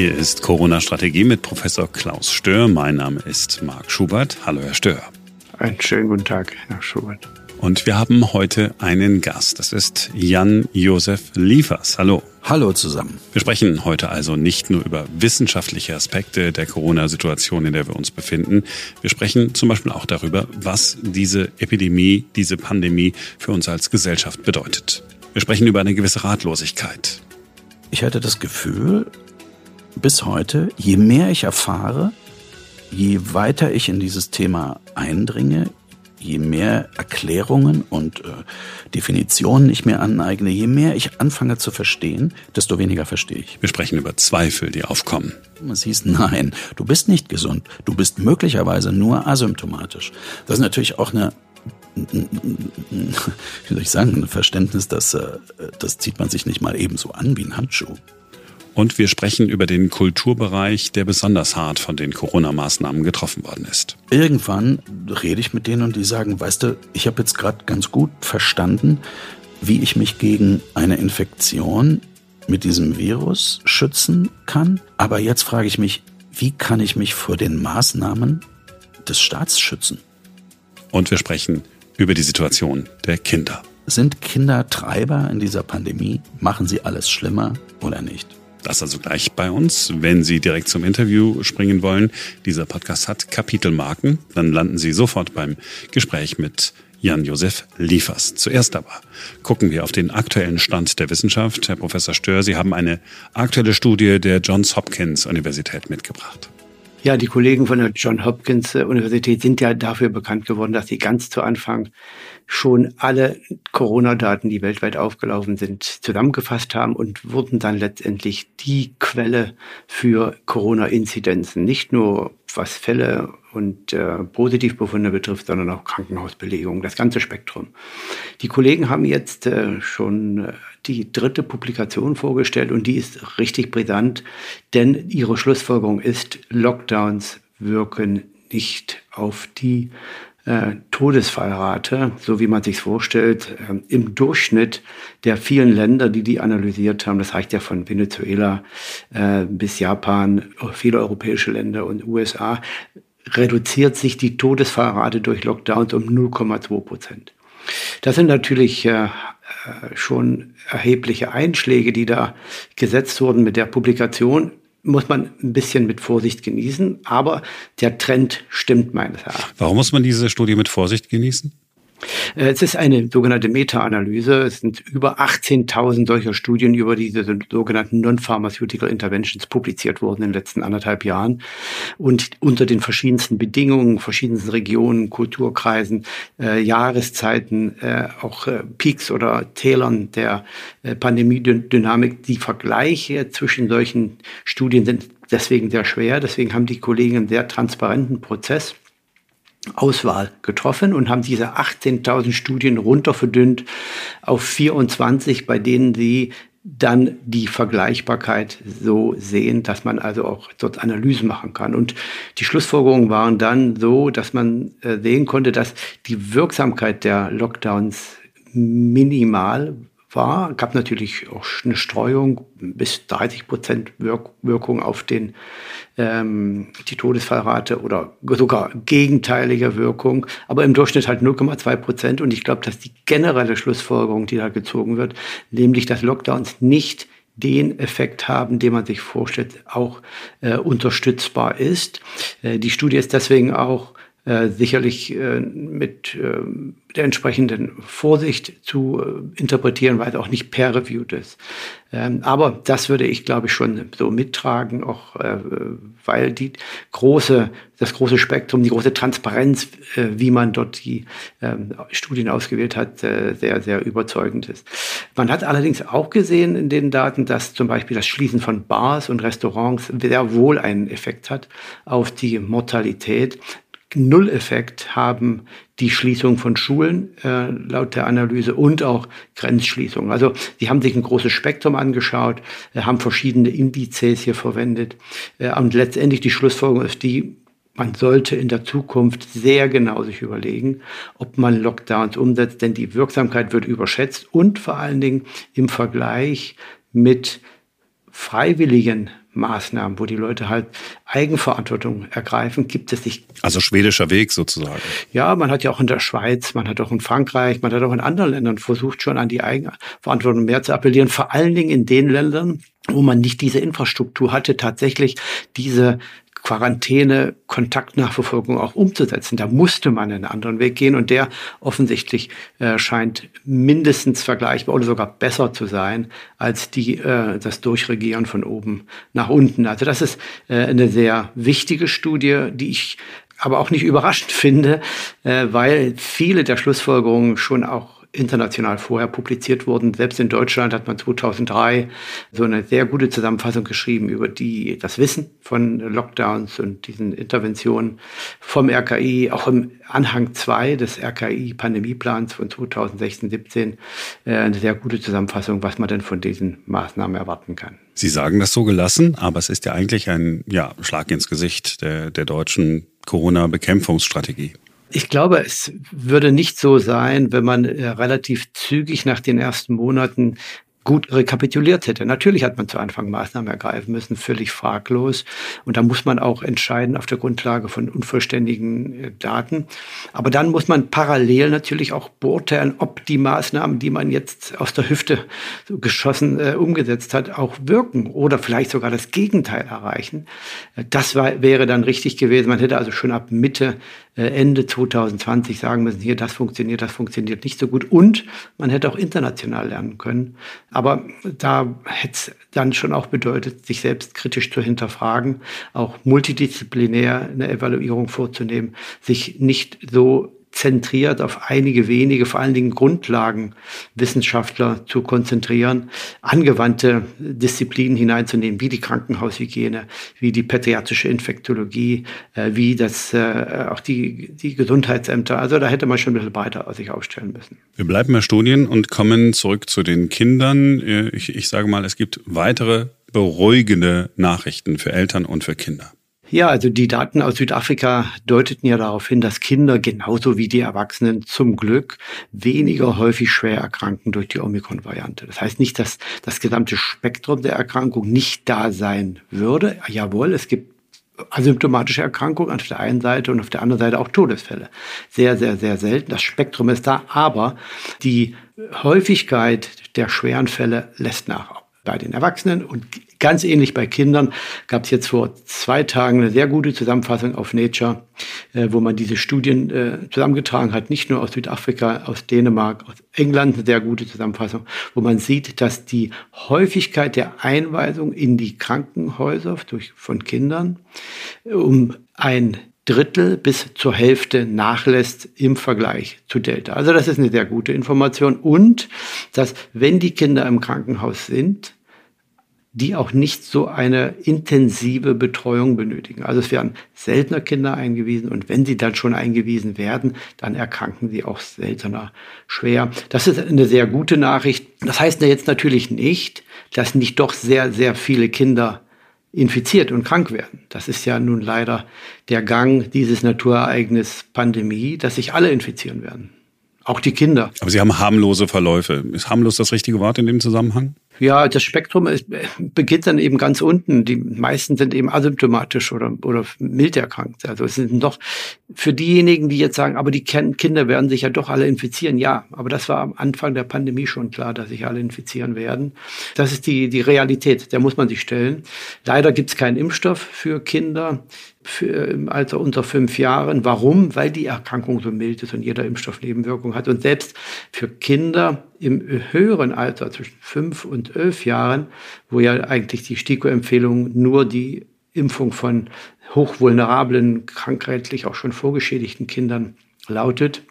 Hier ist Corona-Strategie mit Professor Klaus Stör. Mein Name ist Marc Schubert. Hallo, Herr Stör. Einen schönen guten Tag, Herr Schubert. Und wir haben heute einen Gast. Das ist Jan-Josef Liefers. Hallo. Hallo zusammen. Wir sprechen heute also nicht nur über wissenschaftliche Aspekte der Corona-Situation, in der wir uns befinden. Wir sprechen zum Beispiel auch darüber, was diese Epidemie, diese Pandemie für uns als Gesellschaft bedeutet. Wir sprechen über eine gewisse Ratlosigkeit. Ich hatte das Gefühl, bis heute, je mehr ich erfahre, je weiter ich in dieses Thema eindringe, je mehr Erklärungen und äh, Definitionen ich mir aneigne, je mehr ich anfange zu verstehen, desto weniger verstehe ich. Wir sprechen über Zweifel, die aufkommen. Es hieß, nein, du bist nicht gesund. Du bist möglicherweise nur asymptomatisch. Das ist natürlich auch eine wie soll ich sagen, ein Verständnis, das, äh, das zieht man sich nicht mal ebenso an wie ein Handschuh. Und wir sprechen über den Kulturbereich, der besonders hart von den Corona-Maßnahmen getroffen worden ist. Irgendwann rede ich mit denen und die sagen, weißt du, ich habe jetzt gerade ganz gut verstanden, wie ich mich gegen eine Infektion mit diesem Virus schützen kann. Aber jetzt frage ich mich, wie kann ich mich vor den Maßnahmen des Staats schützen? Und wir sprechen über die Situation der Kinder. Sind Kinder Treiber in dieser Pandemie? Machen sie alles schlimmer oder nicht? Das also gleich bei uns. Wenn Sie direkt zum Interview springen wollen, dieser Podcast hat Kapitelmarken, dann landen Sie sofort beim Gespräch mit Jan-Josef Liefers. Zuerst aber gucken wir auf den aktuellen Stand der Wissenschaft. Herr Professor Stör, Sie haben eine aktuelle Studie der Johns Hopkins Universität mitgebracht. Ja, die Kollegen von der John Hopkins Universität sind ja dafür bekannt geworden, dass sie ganz zu Anfang schon alle Corona-Daten, die weltweit aufgelaufen sind, zusammengefasst haben und wurden dann letztendlich die Quelle für Corona-Inzidenzen. Nicht nur was Fälle und äh, Positivbefunde betrifft, sondern auch Krankenhausbelegungen, das ganze Spektrum. Die Kollegen haben jetzt äh, schon äh, die dritte Publikation vorgestellt und die ist richtig brisant, denn ihre Schlussfolgerung ist, Lockdowns wirken nicht auf die äh, Todesfallrate, so wie man sich vorstellt, äh, im Durchschnitt der vielen Länder, die die analysiert haben, das reicht ja von Venezuela bis Japan, viele europäische Länder und USA, reduziert sich die Todesfallrate durch Lockdowns um 0,2 Prozent. Das sind natürlich äh, schon erhebliche Einschläge, die da gesetzt wurden mit der Publikation muss man ein bisschen mit Vorsicht genießen, aber der Trend stimmt meines Erachtens. Warum muss man diese Studie mit Vorsicht genießen? Äh, es ist eine sogenannte Meta-Analyse. Es sind über 18.000 solcher Studien über diese sogenannten Non-Pharmaceutical Interventions publiziert worden in den letzten anderthalb Jahren. Und unter den verschiedensten Bedingungen, verschiedensten Regionen, Kulturkreisen, äh, Jahreszeiten, äh, auch äh, Peaks oder Tälern der äh, Pandemiedynamik, die Vergleiche zwischen solchen Studien sind deswegen sehr schwer. Deswegen haben die Kollegen einen sehr transparenten Prozess Auswahl getroffen und haben diese 18.000 Studien runterverdünnt auf 24, bei denen sie dann die Vergleichbarkeit so sehen, dass man also auch dort Analysen machen kann. Und die Schlussfolgerungen waren dann so, dass man äh, sehen konnte, dass die Wirksamkeit der Lockdowns minimal war. Gab natürlich auch eine Streuung bis 30 Prozent Wirk Wirkung auf den, ähm, die Todesfallrate oder sogar gegenteilige Wirkung, aber im Durchschnitt halt 0,2 Prozent. Und ich glaube, dass die generelle Schlussfolgerung, die da gezogen wird, nämlich dass Lockdowns nicht den Effekt haben, den man sich vorstellt, auch äh, unterstützbar ist. Äh, die Studie ist deswegen auch äh, sicherlich äh, mit äh, der entsprechenden Vorsicht zu äh, interpretieren, weil es auch nicht peer-reviewed ist. Ähm, aber das würde ich, glaube ich, schon so mittragen, auch äh, weil die große, das große Spektrum, die große Transparenz, wie man dort die ähm, Studien ausgewählt hat, sehr, sehr überzeugend ist. Man hat allerdings auch gesehen in den Daten, dass zum Beispiel das Schließen von Bars und Restaurants sehr wohl einen Effekt hat auf die Mortalität. Null-Effekt haben die Schließung von Schulen äh, laut der Analyse und auch Grenzschließungen. Also sie haben sich ein großes Spektrum angeschaut, äh, haben verschiedene Indizes hier verwendet äh, und letztendlich die Schlussfolgerung ist die, man sollte in der Zukunft sehr genau sich überlegen, ob man Lockdowns umsetzt, denn die Wirksamkeit wird überschätzt und vor allen Dingen im Vergleich mit freiwilligen Maßnahmen, wo die Leute halt Eigenverantwortung ergreifen, gibt es nicht. Also schwedischer Weg sozusagen. Ja, man hat ja auch in der Schweiz, man hat auch in Frankreich, man hat auch in anderen Ländern versucht, schon an die Eigenverantwortung mehr zu appellieren. Vor allen Dingen in den Ländern, wo man nicht diese Infrastruktur hatte, tatsächlich diese Quarantäne, Kontaktnachverfolgung auch umzusetzen. Da musste man einen anderen Weg gehen und der offensichtlich äh, scheint mindestens vergleichbar oder sogar besser zu sein als die, äh, das Durchregieren von oben nach unten. Also das ist äh, eine sehr wichtige Studie, die ich aber auch nicht überraschend finde, äh, weil viele der Schlussfolgerungen schon auch international vorher publiziert wurden. Selbst in Deutschland hat man 2003 so eine sehr gute Zusammenfassung geschrieben über die, das Wissen von Lockdowns und diesen Interventionen vom RKI, auch im Anhang 2 des RKI-Pandemieplans von 2016-17 äh, eine sehr gute Zusammenfassung, was man denn von diesen Maßnahmen erwarten kann. Sie sagen das so gelassen, aber es ist ja eigentlich ein ja, Schlag ins Gesicht der, der deutschen Corona-Bekämpfungsstrategie. Ich glaube, es würde nicht so sein, wenn man äh, relativ zügig nach den ersten Monaten gut rekapituliert hätte. Natürlich hat man zu Anfang Maßnahmen ergreifen müssen, völlig fraglos. Und da muss man auch entscheiden auf der Grundlage von unvollständigen äh, Daten. Aber dann muss man parallel natürlich auch beurteilen, ob die Maßnahmen, die man jetzt aus der Hüfte geschossen äh, umgesetzt hat, auch wirken oder vielleicht sogar das Gegenteil erreichen. Äh, das war, wäre dann richtig gewesen. Man hätte also schon ab Mitte Ende 2020 sagen müssen, hier, das funktioniert, das funktioniert nicht so gut. Und man hätte auch international lernen können. Aber da hätte es dann schon auch bedeutet, sich selbst kritisch zu hinterfragen, auch multidisziplinär eine Evaluierung vorzunehmen, sich nicht so zentriert auf einige wenige, vor allen Dingen Grundlagenwissenschaftler zu konzentrieren, angewandte Disziplinen hineinzunehmen, wie die Krankenhaushygiene, wie die pädiatrische Infektologie, äh, wie das, äh, auch die, die Gesundheitsämter. Also da hätte man schon ein bisschen breiter sich aufstellen müssen. Wir bleiben bei Studien und kommen zurück zu den Kindern. Äh, ich, ich sage mal, es gibt weitere beruhigende Nachrichten für Eltern und für Kinder. Ja, also die Daten aus Südafrika deuteten ja darauf hin, dass Kinder genauso wie die Erwachsenen zum Glück weniger häufig schwer erkranken durch die Omikron-Variante. Das heißt nicht, dass das gesamte Spektrum der Erkrankung nicht da sein würde. Jawohl, es gibt asymptomatische Erkrankungen auf der einen Seite und auf der anderen Seite auch Todesfälle. Sehr, sehr, sehr selten. Das Spektrum ist da, aber die Häufigkeit der schweren Fälle lässt nach bei den Erwachsenen und Ganz ähnlich bei Kindern gab es jetzt vor zwei Tagen eine sehr gute Zusammenfassung auf Nature, äh, wo man diese Studien äh, zusammengetragen hat, nicht nur aus Südafrika, aus Dänemark, aus England, eine sehr gute Zusammenfassung, wo man sieht, dass die Häufigkeit der Einweisung in die Krankenhäuser durch, von Kindern um ein Drittel bis zur Hälfte nachlässt im Vergleich zu Delta. Also das ist eine sehr gute Information. Und dass, wenn die Kinder im Krankenhaus sind, die auch nicht so eine intensive Betreuung benötigen. Also es werden seltener Kinder eingewiesen und wenn sie dann schon eingewiesen werden, dann erkranken sie auch seltener schwer. Das ist eine sehr gute Nachricht. Das heißt jetzt natürlich nicht, dass nicht doch sehr, sehr viele Kinder infiziert und krank werden. Das ist ja nun leider der Gang dieses Naturereignis Pandemie, dass sich alle infizieren werden. Auch die Kinder. Aber Sie haben harmlose Verläufe. Ist harmlos das richtige Wort in dem Zusammenhang? Ja, das Spektrum ist, beginnt dann eben ganz unten. Die meisten sind eben asymptomatisch oder, oder mild erkrankt. Also es sind doch für diejenigen, die jetzt sagen, aber die Kinder werden sich ja doch alle infizieren. Ja, aber das war am Anfang der Pandemie schon klar, dass sich alle infizieren werden. Das ist die, die Realität, der muss man sich stellen. Leider gibt es keinen Impfstoff für Kinder für, im Alter unter fünf Jahren. Warum? Weil die Erkrankung so mild ist und jeder Impfstoff Nebenwirkungen hat. Und selbst für Kinder im höheren Alter, zwischen fünf und elf Jahren, wo ja eigentlich die STIKO-Empfehlung nur die Impfung von hochvulnerablen, krankheitlich auch schon vorgeschädigten Kindern lautet,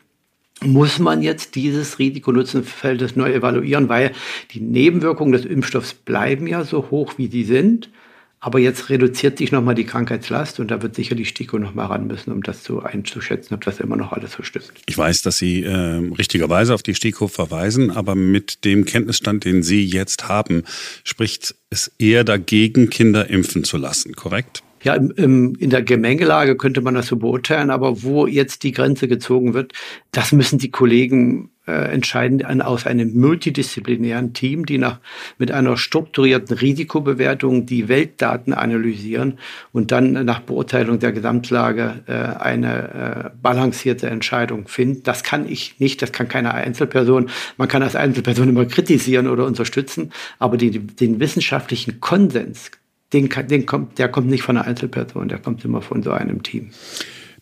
muss man jetzt dieses Risiko-Nutzen-Verhältnis neu evaluieren, weil die Nebenwirkungen des Impfstoffs bleiben ja so hoch, wie sie sind. Aber jetzt reduziert sich nochmal die Krankheitslast und da wird sicherlich STIKO nochmal ran müssen, um das so einzuschätzen, ob das immer noch alles so stimmt. Ich weiß, dass Sie äh, richtigerweise auf die STIKO verweisen, aber mit dem Kenntnisstand, den Sie jetzt haben, spricht es eher dagegen, Kinder impfen zu lassen, korrekt? Ja, im, im, in der Gemengelage könnte man das so beurteilen, aber wo jetzt die Grenze gezogen wird, das müssen die Kollegen äh, entscheiden an, aus einem multidisziplinären Team, die nach, mit einer strukturierten Risikobewertung die Weltdaten analysieren und dann nach Beurteilung der Gesamtlage äh, eine äh, balancierte Entscheidung finden. Das kann ich nicht, das kann keine Einzelperson. Man kann als Einzelperson immer kritisieren oder unterstützen, aber die, den wissenschaftlichen Konsens, den, den kommt, der kommt nicht von einer Einzelperson, der kommt immer von so einem Team.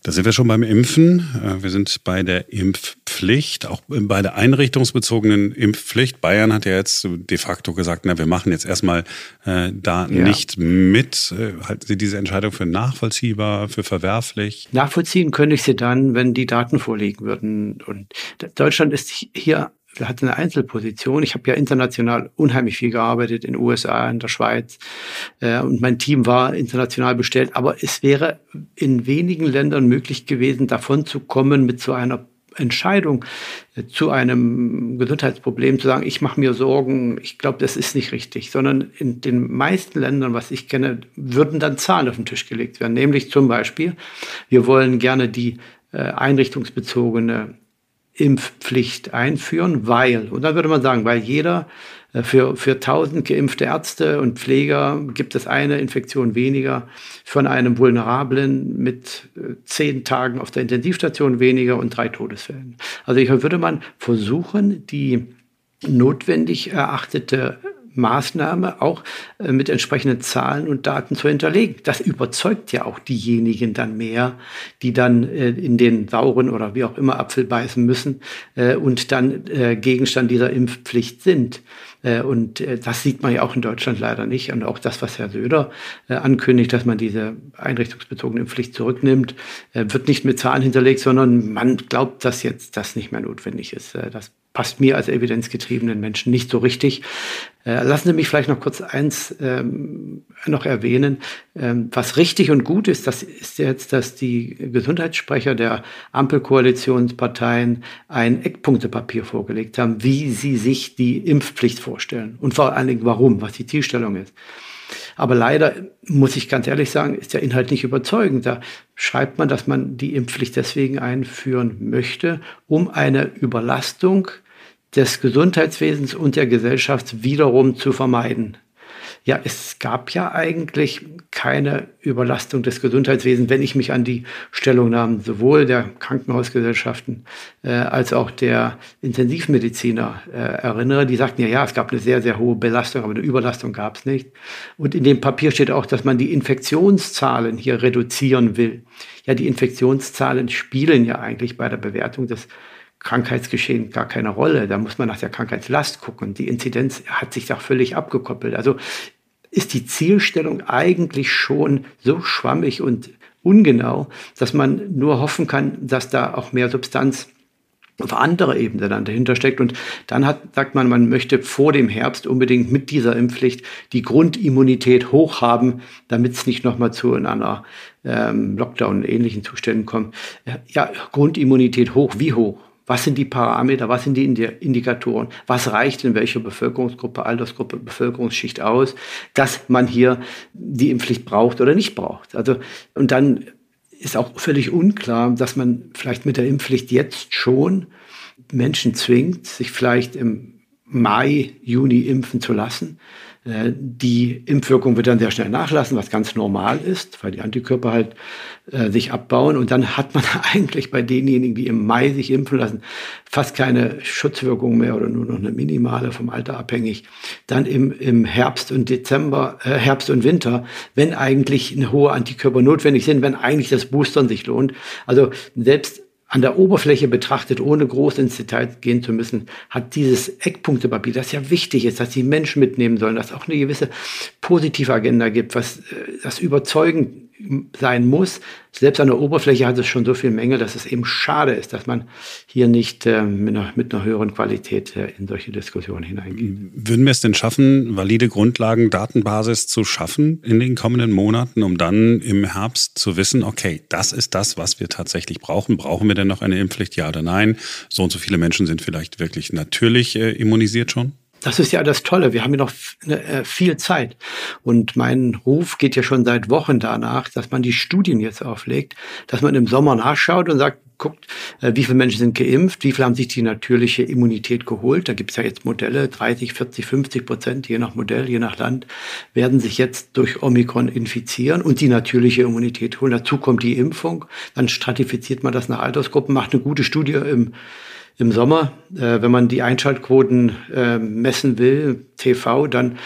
Da sind wir schon beim Impfen. Äh, wir sind bei der Impfpflicht, auch bei der einrichtungsbezogenen Impfpflicht. Bayern hat ja jetzt de facto gesagt, na, wir machen jetzt erstmal äh, da ja. nicht mit. Äh, halten Sie diese Entscheidung für nachvollziehbar, für verwerflich? Nachvollziehen könnte ich sie dann, wenn die Daten vorliegen würden. Und Deutschland ist hier hat eine Einzelposition. Ich habe ja international unheimlich viel gearbeitet, in den USA, in der Schweiz. Äh, und mein Team war international bestellt. Aber es wäre in wenigen Ländern möglich gewesen, davon zu kommen mit so einer Entscheidung äh, zu einem Gesundheitsproblem zu sagen, ich mache mir Sorgen, ich glaube, das ist nicht richtig, sondern in den meisten Ländern, was ich kenne, würden dann Zahlen auf den Tisch gelegt werden. Nämlich zum Beispiel, wir wollen gerne die äh, einrichtungsbezogene Impfpflicht einführen, weil, und dann würde man sagen, weil jeder äh, für, für 1000 geimpfte Ärzte und Pfleger gibt es eine Infektion weniger, von einem Vulnerablen mit äh, zehn Tagen auf der Intensivstation weniger und drei Todesfällen. Also hier würde man versuchen, die notwendig erachtete Maßnahme auch äh, mit entsprechenden Zahlen und Daten zu hinterlegen. Das überzeugt ja auch diejenigen dann mehr, die dann äh, in den sauren oder wie auch immer Apfel beißen müssen äh, und dann Gegenstand dieser Impfpflicht sind. Und das sieht man ja auch in Deutschland leider nicht. Und auch das, was Herr Söder ankündigt, dass man diese einrichtungsbezogene Impfpflicht zurücknimmt, wird nicht mit Zahlen hinterlegt, sondern man glaubt, dass jetzt das nicht mehr notwendig ist. Das passt mir als evidenzgetriebenen Menschen nicht so richtig. Äh, lassen Sie mich vielleicht noch kurz eins ähm, noch erwähnen. Ähm, was richtig und gut ist, das ist jetzt, dass die Gesundheitssprecher der Ampelkoalitionsparteien ein Eckpunktepapier vorgelegt haben, wie sie sich die Impfpflicht vorstellen und vor allen Dingen warum, was die Zielstellung ist. Aber leider, muss ich ganz ehrlich sagen, ist der Inhalt nicht überzeugend. Da schreibt man, dass man die Impfpflicht deswegen einführen möchte, um eine Überlastung des Gesundheitswesens und der Gesellschaft wiederum zu vermeiden. Ja, es gab ja eigentlich keine Überlastung des Gesundheitswesens, wenn ich mich an die Stellungnahmen sowohl der Krankenhausgesellschaften äh, als auch der Intensivmediziner äh, erinnere. Die sagten ja, ja, es gab eine sehr, sehr hohe Belastung, aber eine Überlastung gab es nicht. Und in dem Papier steht auch, dass man die Infektionszahlen hier reduzieren will. Ja, die Infektionszahlen spielen ja eigentlich bei der Bewertung des Krankheitsgeschehen gar keine Rolle. Da muss man nach der Krankheitslast gucken. Die Inzidenz hat sich da völlig abgekoppelt. Also ist die Zielstellung eigentlich schon so schwammig und ungenau, dass man nur hoffen kann, dass da auch mehr Substanz auf andere Ebene dann dahinter steckt. Und dann hat, sagt man, man möchte vor dem Herbst unbedingt mit dieser Impfpflicht die Grundimmunität hoch haben, damit es nicht nochmal zu einer ähm, Lockdown ähnlichen Zuständen kommt. Ja, Grundimmunität hoch, wie hoch? Was sind die Parameter? Was sind die Indikatoren? Was reicht in welcher Bevölkerungsgruppe, Altersgruppe, Bevölkerungsschicht aus, dass man hier die Impfpflicht braucht oder nicht braucht? Also, und dann ist auch völlig unklar, dass man vielleicht mit der Impfpflicht jetzt schon Menschen zwingt, sich vielleicht im Mai, Juni impfen zu lassen. Äh, die Impfwirkung wird dann sehr schnell nachlassen, was ganz normal ist, weil die Antikörper halt äh, sich abbauen. Und dann hat man eigentlich bei denjenigen, die im Mai sich impfen lassen, fast keine Schutzwirkung mehr oder nur noch eine minimale vom Alter abhängig. Dann im, im Herbst und Dezember, äh, Herbst und Winter, wenn eigentlich eine hohe Antikörper notwendig sind, wenn eigentlich das Boostern sich lohnt. Also selbst an der Oberfläche betrachtet, ohne groß ins Detail gehen zu müssen, hat dieses Eckpunktepapier, das ja wichtig ist, dass die Menschen mitnehmen sollen, dass auch eine gewisse positive Agenda gibt, was äh, das überzeugend sein muss. Selbst an der Oberfläche hat es schon so viel Mängel, dass es eben schade ist, dass man hier nicht äh, mit, einer, mit, einer, höheren Qualität äh, in solche Diskussionen hineingeht. Würden wir es denn schaffen, valide Grundlagen, Datenbasis zu schaffen in den kommenden Monaten, um dann im Herbst zu wissen, okay, das ist das, was wir tatsächlich brauchen. Brauchen wir denn noch eine Impfpflicht, ja oder nein? So und so viele Menschen sind vielleicht wirklich natürlich äh, immunisiert schon? Das ist ja das Tolle. Wir haben ja noch äh, viel Zeit. Und mein Ruf geht ja schon seit Wochen danach, dass man die Studien jetzt auflegt, dass man im Sommer nachschaut und sagt, guckt, äh, wie viele Menschen sind geimpft, wie viele haben sich die natürliche Immunität geholt. Da gibt es ja jetzt Modelle, 30, 40, 50 Prozent, je nach Modell, je nach Land, werden sich jetzt durch Omikron infizieren und die natürliche Immunität holen. Dazu kommt die Impfung. Dann stratifiziert man das nach Altersgruppen, macht eine gute Studie im im Sommer, äh, wenn man die Einschaltquoten äh, messen will, TV, dann,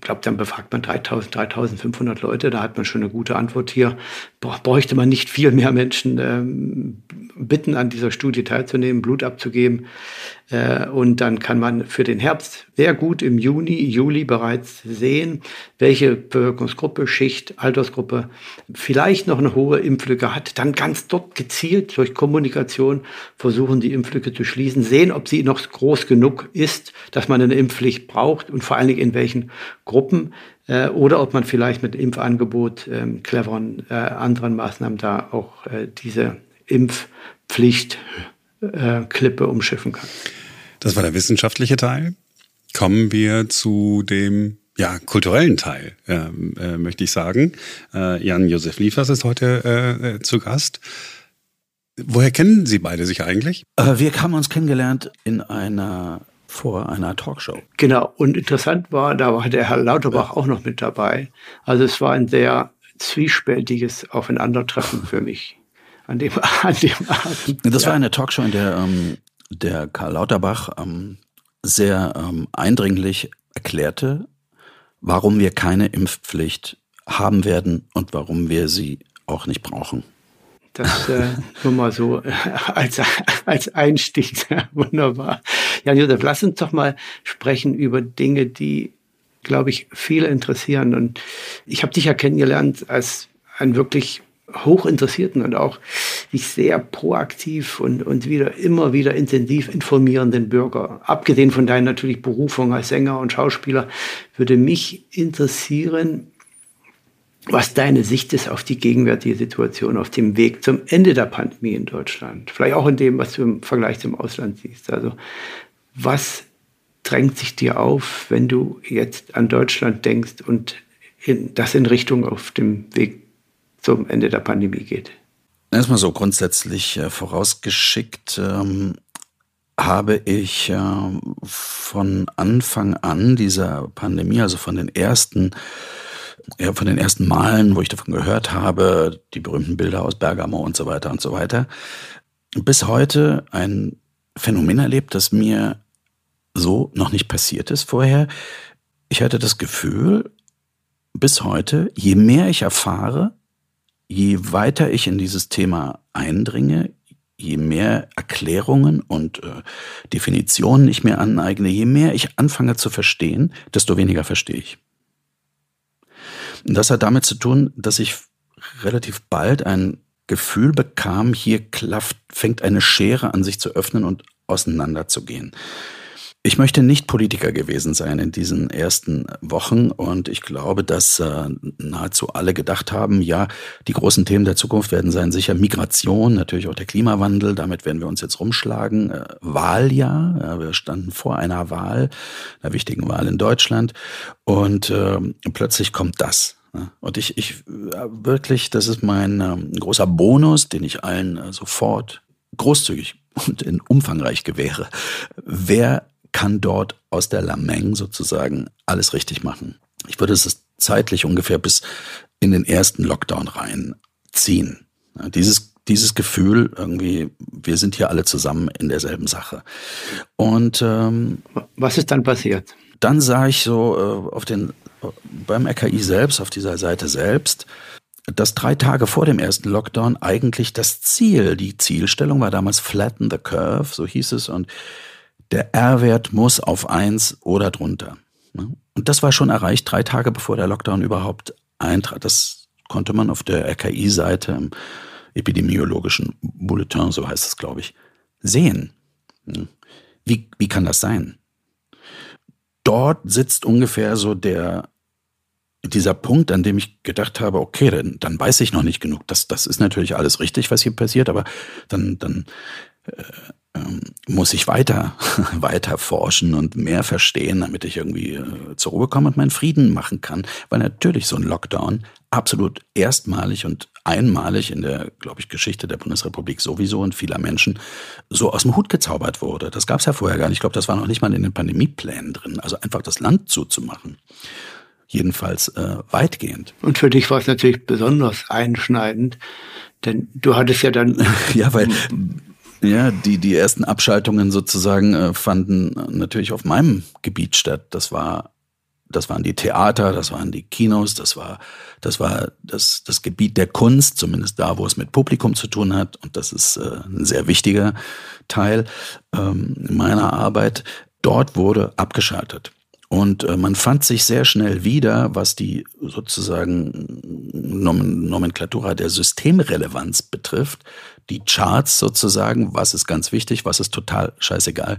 glaube dann befragt man 3000, 3500 Leute, da hat man schon eine gute Antwort hier. Bräuchte man nicht viel mehr Menschen ähm, bitten, an dieser Studie teilzunehmen, Blut abzugeben. Äh, und dann kann man für den Herbst sehr gut im Juni, Juli bereits sehen, welche Bevölkerungsgruppe, Schicht, Altersgruppe vielleicht noch eine hohe Impflücke hat. Dann ganz dort gezielt durch Kommunikation versuchen, die Impflücke zu schließen, sehen, ob sie noch groß genug ist, dass man eine Impfpflicht braucht und vor allen Dingen in welchen Gruppen äh, oder ob man vielleicht mit Impfangebot, ähm, cleveren äh, anderen Maßnahmen da auch äh, diese Impfpflicht äh, Klippe umschiffen kann. Das war der wissenschaftliche Teil. Kommen wir zu dem ja, kulturellen Teil, äh, äh, möchte ich sagen. Äh, Jan-Josef Liefers ist heute äh, äh, zu Gast. Woher kennen Sie beide sich eigentlich? Wir haben uns kennengelernt in einer vor einer Talkshow. Genau, und interessant war, da war der Herr Lauterbach ja. auch noch mit dabei. Also es war ein sehr zwiespältiges Aufeinandertreffen für mich an dem, an dem Abend. Das ja. war eine Talkshow, in der ähm, der Karl Lauterbach ähm, sehr ähm, eindringlich erklärte, warum wir keine Impfpflicht haben werden und warum wir sie auch nicht brauchen. Das äh, nur mal so äh, als, als Einstieg. Wunderbar. Jan Josef, lass uns doch mal sprechen über Dinge, die, glaube ich, viele interessieren. Und ich habe dich ja kennengelernt als ein wirklich hochinteressierten und auch sich sehr proaktiv und, und wieder immer wieder intensiv informierenden Bürger. Abgesehen von deiner natürlich Berufung als Sänger und Schauspieler, würde mich interessieren, was deine Sicht ist auf die gegenwärtige Situation, auf dem Weg zum Ende der Pandemie in Deutschland. Vielleicht auch in dem, was du im Vergleich zum Ausland siehst. Also was drängt sich dir auf, wenn du jetzt an Deutschland denkst und in, das in Richtung auf dem Weg zum Ende der Pandemie geht? Erstmal so grundsätzlich äh, vorausgeschickt ähm, habe ich äh, von Anfang an dieser Pandemie, also von den ersten ja, von den ersten Malen, wo ich davon gehört habe, die berühmten Bilder aus Bergamo und so weiter und so weiter, bis heute ein Phänomen erlebt, das mir so noch nicht passiert ist vorher. Ich hatte das Gefühl, bis heute, je mehr ich erfahre, je weiter ich in dieses Thema eindringe, je mehr Erklärungen und äh, Definitionen ich mir aneigne, je mehr ich anfange zu verstehen, desto weniger verstehe ich. Und das hat damit zu tun, dass ich relativ bald ein Gefühl bekam, hier klafft, fängt eine Schere an sich zu öffnen und auseinanderzugehen. Ich möchte nicht Politiker gewesen sein in diesen ersten Wochen und ich glaube, dass äh, nahezu alle gedacht haben, ja, die großen Themen der Zukunft werden sein sicher Migration, natürlich auch der Klimawandel, damit werden wir uns jetzt rumschlagen. Äh, Wahljahr, ja, wir standen vor einer Wahl, einer wichtigen Wahl in Deutschland und äh, plötzlich kommt das. Und ich, ich wirklich, das ist mein ähm, großer Bonus, den ich allen äh, sofort großzügig und in umfangreich gewähre. Wer kann dort aus der Lameng sozusagen alles richtig machen. Ich würde es zeitlich ungefähr bis in den ersten Lockdown reinziehen. Ja, dieses dieses Gefühl irgendwie, wir sind hier alle zusammen in derselben Sache. Und ähm, was ist dann passiert? Dann sah ich so äh, auf den beim RKI selbst, auf dieser Seite selbst, dass drei Tage vor dem ersten Lockdown eigentlich das Ziel, die Zielstellung war damals Flatten the Curve, so hieß es, und der R-Wert muss auf eins oder drunter. Ne? Und das war schon erreicht, drei Tage bevor der Lockdown überhaupt eintrat. Das konnte man auf der RKI-Seite im epidemiologischen Bulletin, so heißt es, glaube ich, sehen. Ne? Wie, wie kann das sein? Dort sitzt ungefähr so der, dieser Punkt, an dem ich gedacht habe, okay, dann, dann weiß ich noch nicht genug. Das, das ist natürlich alles richtig, was hier passiert, aber dann, dann äh, ähm, muss ich weiter, weiter forschen und mehr verstehen, damit ich irgendwie äh, zur Ruhe komme und meinen Frieden machen kann. Weil natürlich so ein Lockdown absolut erstmalig und einmalig in der, glaube ich, Geschichte der Bundesrepublik sowieso und vieler Menschen so aus dem Hut gezaubert wurde. Das gab es ja vorher gar nicht. Ich glaube, das war noch nicht mal in den Pandemieplänen drin. Also einfach das Land zuzumachen. Jedenfalls äh, weitgehend. Und für dich war es natürlich besonders einschneidend, denn du hattest ja dann. ja, weil ja, die, die ersten Abschaltungen sozusagen äh, fanden natürlich auf meinem Gebiet statt. Das war, das waren die Theater, das waren die Kinos, das war, das war das, das Gebiet der Kunst, zumindest da, wo es mit Publikum zu tun hat. Und das ist äh, ein sehr wichtiger Teil ähm, meiner Arbeit. Dort wurde abgeschaltet. Und äh, man fand sich sehr schnell wieder, was die sozusagen Nomenklatura der Systemrelevanz betrifft. Die Charts sozusagen, was ist ganz wichtig, was ist total scheißegal.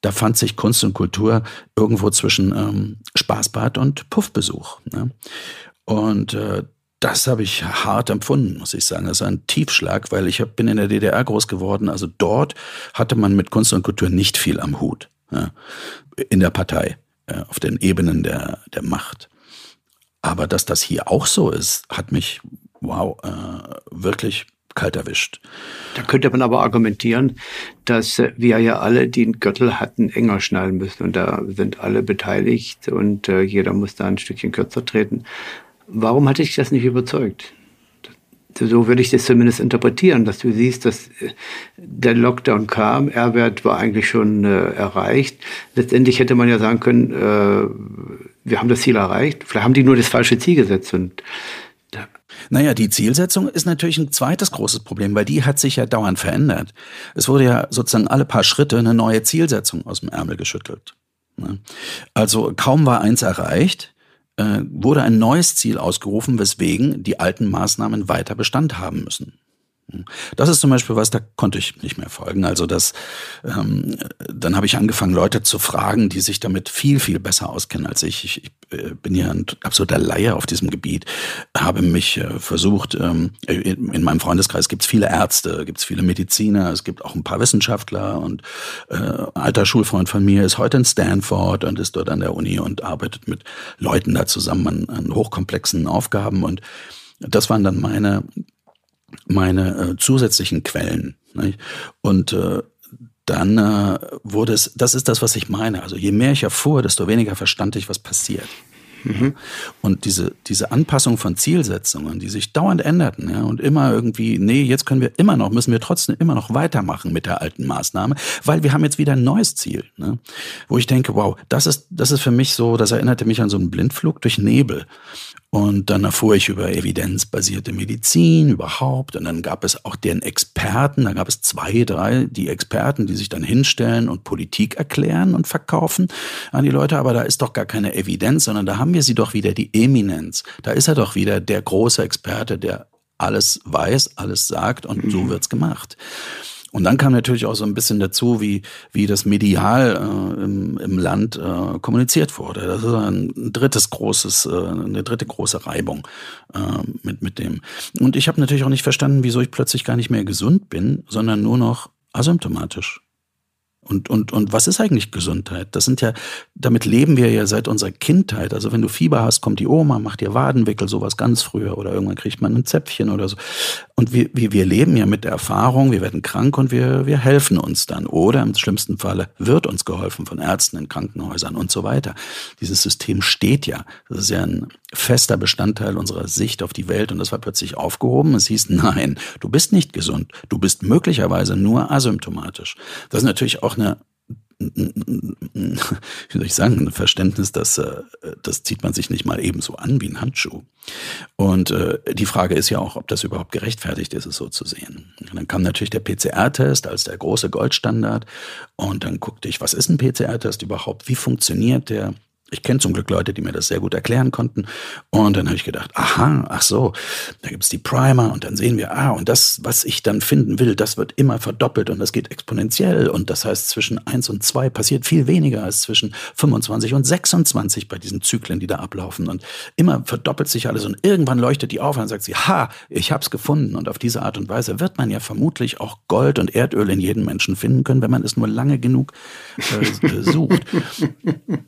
Da fand sich Kunst und Kultur irgendwo zwischen ähm, Spaßbad und Puffbesuch. Ne? Und äh, das habe ich hart empfunden, muss ich sagen. Das ist ein Tiefschlag, weil ich hab, bin in der DDR groß geworden. Also dort hatte man mit Kunst und Kultur nicht viel am Hut. Ja, in der Partei. Äh, auf den Ebenen der, der Macht. Aber dass das hier auch so ist, hat mich, wow, äh, wirklich kalt erwischt. Da könnte man aber argumentieren, dass äh, wir ja alle den Gürtel hatten enger schnallen müssen und da sind alle beteiligt und äh, jeder muss da ein Stückchen kürzer treten. Warum hatte ich das nicht überzeugt? so würde ich das zumindest interpretieren, dass du siehst, dass äh, der Lockdown kam, R-Wert war eigentlich schon äh, erreicht. Letztendlich hätte man ja sagen können, äh, wir haben das Ziel erreicht. Vielleicht haben die nur das falsche Ziel gesetzt und naja, die Zielsetzung ist natürlich ein zweites großes Problem, weil die hat sich ja dauernd verändert. Es wurde ja sozusagen alle paar Schritte eine neue Zielsetzung aus dem Ärmel geschüttelt. Ne? Also kaum war eins erreicht, äh, wurde ein neues Ziel ausgerufen, weswegen die alten Maßnahmen weiter Bestand haben müssen. Das ist zum Beispiel was, da konnte ich nicht mehr folgen. Also das, ähm, dann habe ich angefangen, Leute zu fragen, die sich damit viel, viel besser auskennen als ich. Ich, ich äh, bin ja ein absoluter Laie auf diesem Gebiet, habe mich äh, versucht, ähm, in meinem Freundeskreis gibt es viele Ärzte, gibt es viele Mediziner, es gibt auch ein paar Wissenschaftler und äh, alter Schulfreund von mir ist heute in Stanford und ist dort an der Uni und arbeitet mit Leuten da zusammen an, an hochkomplexen Aufgaben und das waren dann meine meine äh, zusätzlichen Quellen. Nicht? Und äh, dann äh, wurde es, das ist das, was ich meine. Also je mehr ich erfuhr, desto weniger verstand ich, was passiert. Mhm. Und diese, diese Anpassung von Zielsetzungen, die sich dauernd änderten, ja, und immer irgendwie, nee, jetzt können wir immer noch, müssen wir trotzdem immer noch weitermachen mit der alten Maßnahme, weil wir haben jetzt wieder ein neues Ziel, ne? wo ich denke, wow, das ist, das ist für mich so, das erinnerte mich an so einen Blindflug durch Nebel. Und dann erfuhr ich über evidenzbasierte Medizin überhaupt. Und dann gab es auch den Experten, da gab es zwei, drei, die Experten, die sich dann hinstellen und Politik erklären und verkaufen an die Leute. Aber da ist doch gar keine Evidenz, sondern da haben wir sie doch wieder, die Eminenz. Da ist er doch wieder der große Experte, der alles weiß, alles sagt und so mhm. wird's gemacht. Und dann kam natürlich auch so ein bisschen dazu, wie, wie das medial äh, im, im Land äh, kommuniziert wurde. Das ist ein drittes großes, äh, eine dritte große Reibung äh, mit, mit dem. Und ich habe natürlich auch nicht verstanden, wieso ich plötzlich gar nicht mehr gesund bin, sondern nur noch asymptomatisch. Und, und, und was ist eigentlich Gesundheit? Das sind ja, damit leben wir ja seit unserer Kindheit. Also wenn du Fieber hast, kommt die Oma, macht dir Wadenwickel, sowas ganz früher oder irgendwann kriegt man ein Zäpfchen oder so. Und wir, wir, wir leben ja mit der Erfahrung, wir werden krank und wir, wir helfen uns dann. Oder im schlimmsten Falle wird uns geholfen von Ärzten in Krankenhäusern und so weiter. Dieses System steht ja. Das ist ja ein fester Bestandteil unserer Sicht auf die Welt und das war plötzlich aufgehoben. Es hieß, nein, du bist nicht gesund. Du bist möglicherweise nur asymptomatisch. Das ist natürlich auch eine wie soll ich sagen, ein Verständnis, das, äh, das zieht man sich nicht mal ebenso an wie ein Handschuh. Und äh, die Frage ist ja auch, ob das überhaupt gerechtfertigt ist, es so zu sehen. Und dann kam natürlich der PCR-Test als der große Goldstandard. Und dann guckte ich, was ist ein PCR-Test überhaupt? Wie funktioniert der? Ich kenne zum Glück Leute, die mir das sehr gut erklären konnten. Und dann habe ich gedacht, aha, ach so, da gibt's die Primer und dann sehen wir, ah, und das, was ich dann finden will, das wird immer verdoppelt und das geht exponentiell. Und das heißt, zwischen eins und zwei passiert viel weniger als zwischen 25 und 26 bei diesen Zyklen, die da ablaufen. Und immer verdoppelt sich alles und irgendwann leuchtet die auf und sagt sie, ha, ich hab's gefunden. Und auf diese Art und Weise wird man ja vermutlich auch Gold und Erdöl in jedem Menschen finden können, wenn man es nur lange genug äh, sucht.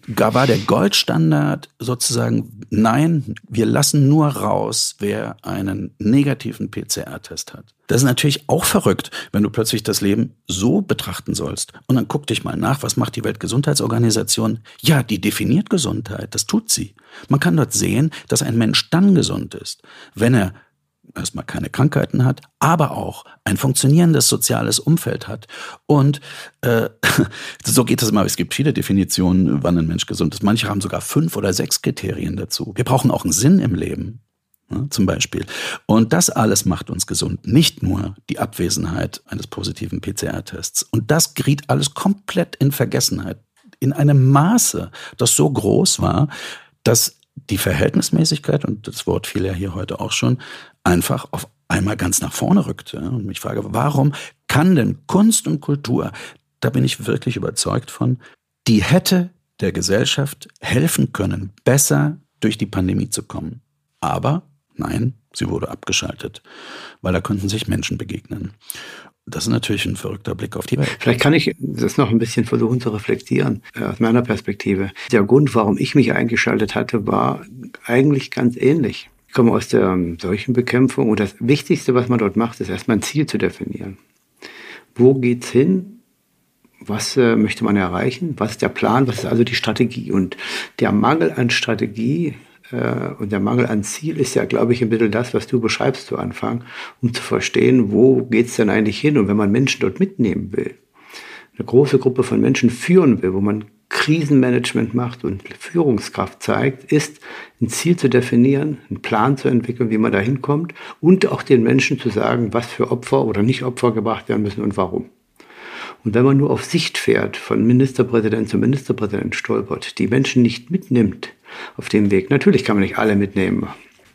Da war der Goldstandard sozusagen, nein, wir lassen nur raus, wer einen negativen PCR-Test hat. Das ist natürlich auch verrückt, wenn du plötzlich das Leben so betrachten sollst. Und dann guck dich mal nach, was macht die Weltgesundheitsorganisation? Ja, die definiert Gesundheit, das tut sie. Man kann dort sehen, dass ein Mensch dann gesund ist, wenn er erstmal keine Krankheiten hat, aber auch ein funktionierendes soziales Umfeld hat. Und äh, so geht es immer. Es gibt viele Definitionen, wann ein Mensch gesund ist. Manche haben sogar fünf oder sechs Kriterien dazu. Wir brauchen auch einen Sinn im Leben. Ja, zum Beispiel. Und das alles macht uns gesund, nicht nur die Abwesenheit eines positiven PCR-Tests. Und das geriet alles komplett in Vergessenheit, in einem Maße, das so groß war, dass die Verhältnismäßigkeit, und das Wort fiel ja hier heute auch schon, einfach auf einmal ganz nach vorne rückte. Und mich frage, warum kann denn Kunst und Kultur, da bin ich wirklich überzeugt von, die hätte der Gesellschaft helfen können, besser durch die Pandemie zu kommen. Aber nein, sie wurde abgeschaltet, weil da konnten sich Menschen begegnen. Das ist natürlich ein verrückter Blick auf die Welt. Vielleicht kann ich das noch ein bisschen versuchen zu reflektieren, äh, aus meiner Perspektive. Der Grund, warum ich mich eingeschaltet hatte, war eigentlich ganz ähnlich. Ich komme aus der ähm, Seuchenbekämpfung und das Wichtigste, was man dort macht, ist erstmal ein Ziel zu definieren. Wo geht's hin? Was äh, möchte man erreichen? Was ist der Plan? Was ist also die Strategie? Und der Mangel an Strategie äh, und der Mangel an Ziel ist ja, glaube ich, ein bisschen das, was du beschreibst zu Anfang, um zu verstehen, wo geht's denn eigentlich hin? Und wenn man Menschen dort mitnehmen will, eine große Gruppe von Menschen führen will, wo man Krisenmanagement macht und Führungskraft zeigt, ist ein Ziel zu definieren, einen Plan zu entwickeln, wie man da hinkommt und auch den Menschen zu sagen, was für Opfer oder nicht Opfer gebracht werden müssen und warum. Und wenn man nur auf Sicht fährt, von Ministerpräsident zu Ministerpräsident stolpert, die Menschen nicht mitnimmt auf dem Weg, natürlich kann man nicht alle mitnehmen,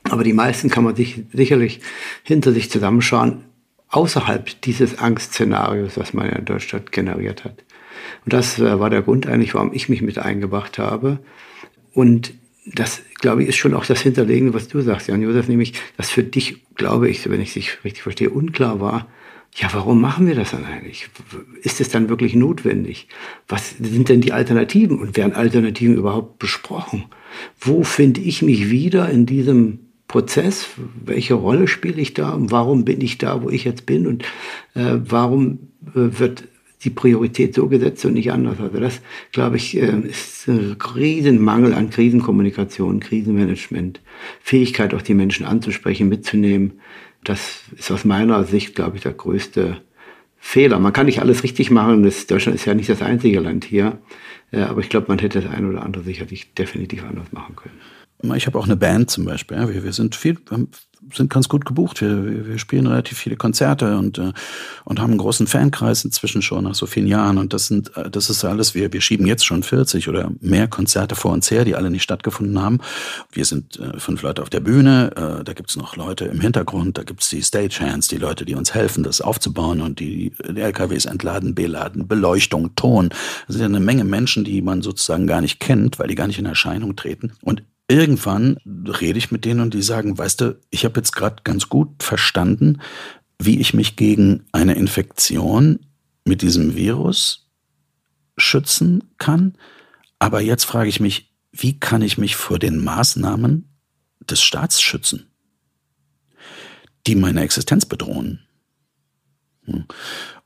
aber die meisten kann man sich sicherlich hinter sich zusammenschauen, außerhalb dieses Angstszenarios, was man ja in Deutschland generiert hat. Und das äh, war der Grund eigentlich, warum ich mich mit eingebracht habe. Und das, glaube ich, ist schon auch das Hinterlegende, was du sagst, Jan Josef, nämlich, dass für dich, glaube ich, wenn ich dich richtig verstehe, unklar war, ja, warum machen wir das dann eigentlich? Ist es dann wirklich notwendig? Was sind denn die Alternativen? Und werden Alternativen überhaupt besprochen? Wo finde ich mich wieder in diesem Prozess? Welche Rolle spiele ich da? Und warum bin ich da, wo ich jetzt bin? Und äh, warum äh, wird die Priorität so gesetzt und nicht anders. Also das, glaube ich, äh, ist ein Riesenmangel an Krisenkommunikation, Krisenmanagement, Fähigkeit, auch die Menschen anzusprechen, mitzunehmen. Das ist aus meiner Sicht, glaube ich, der größte Fehler. Man kann nicht alles richtig machen. Das, Deutschland ist ja nicht das einzige Land hier. Äh, aber ich glaube, man hätte das ein oder andere sicherlich definitiv anders machen können ich habe auch eine Band zum Beispiel. Wir, wir sind viel, sind ganz gut gebucht. Wir, wir spielen relativ viele Konzerte und, äh, und haben einen großen Fankreis inzwischen schon nach so vielen Jahren. Und das sind, äh, das ist alles, wir, wir schieben jetzt schon 40 oder mehr Konzerte vor uns her, die alle nicht stattgefunden haben. Wir sind äh, fünf Leute auf der Bühne, da gibt's noch Leute im Hintergrund, da gibt's die Stagehands, die Leute, die uns helfen, das aufzubauen und die, die LKWs entladen, beladen, Beleuchtung, Ton. Das sind ja eine Menge Menschen, die man sozusagen gar nicht kennt, weil die gar nicht in Erscheinung treten. Und irgendwann rede ich mit denen und die sagen, weißt du, ich habe jetzt gerade ganz gut verstanden, wie ich mich gegen eine Infektion mit diesem Virus schützen kann. Aber jetzt frage ich mich, wie kann ich mich vor den Maßnahmen des Staats schützen, die meine Existenz bedrohen? Hm.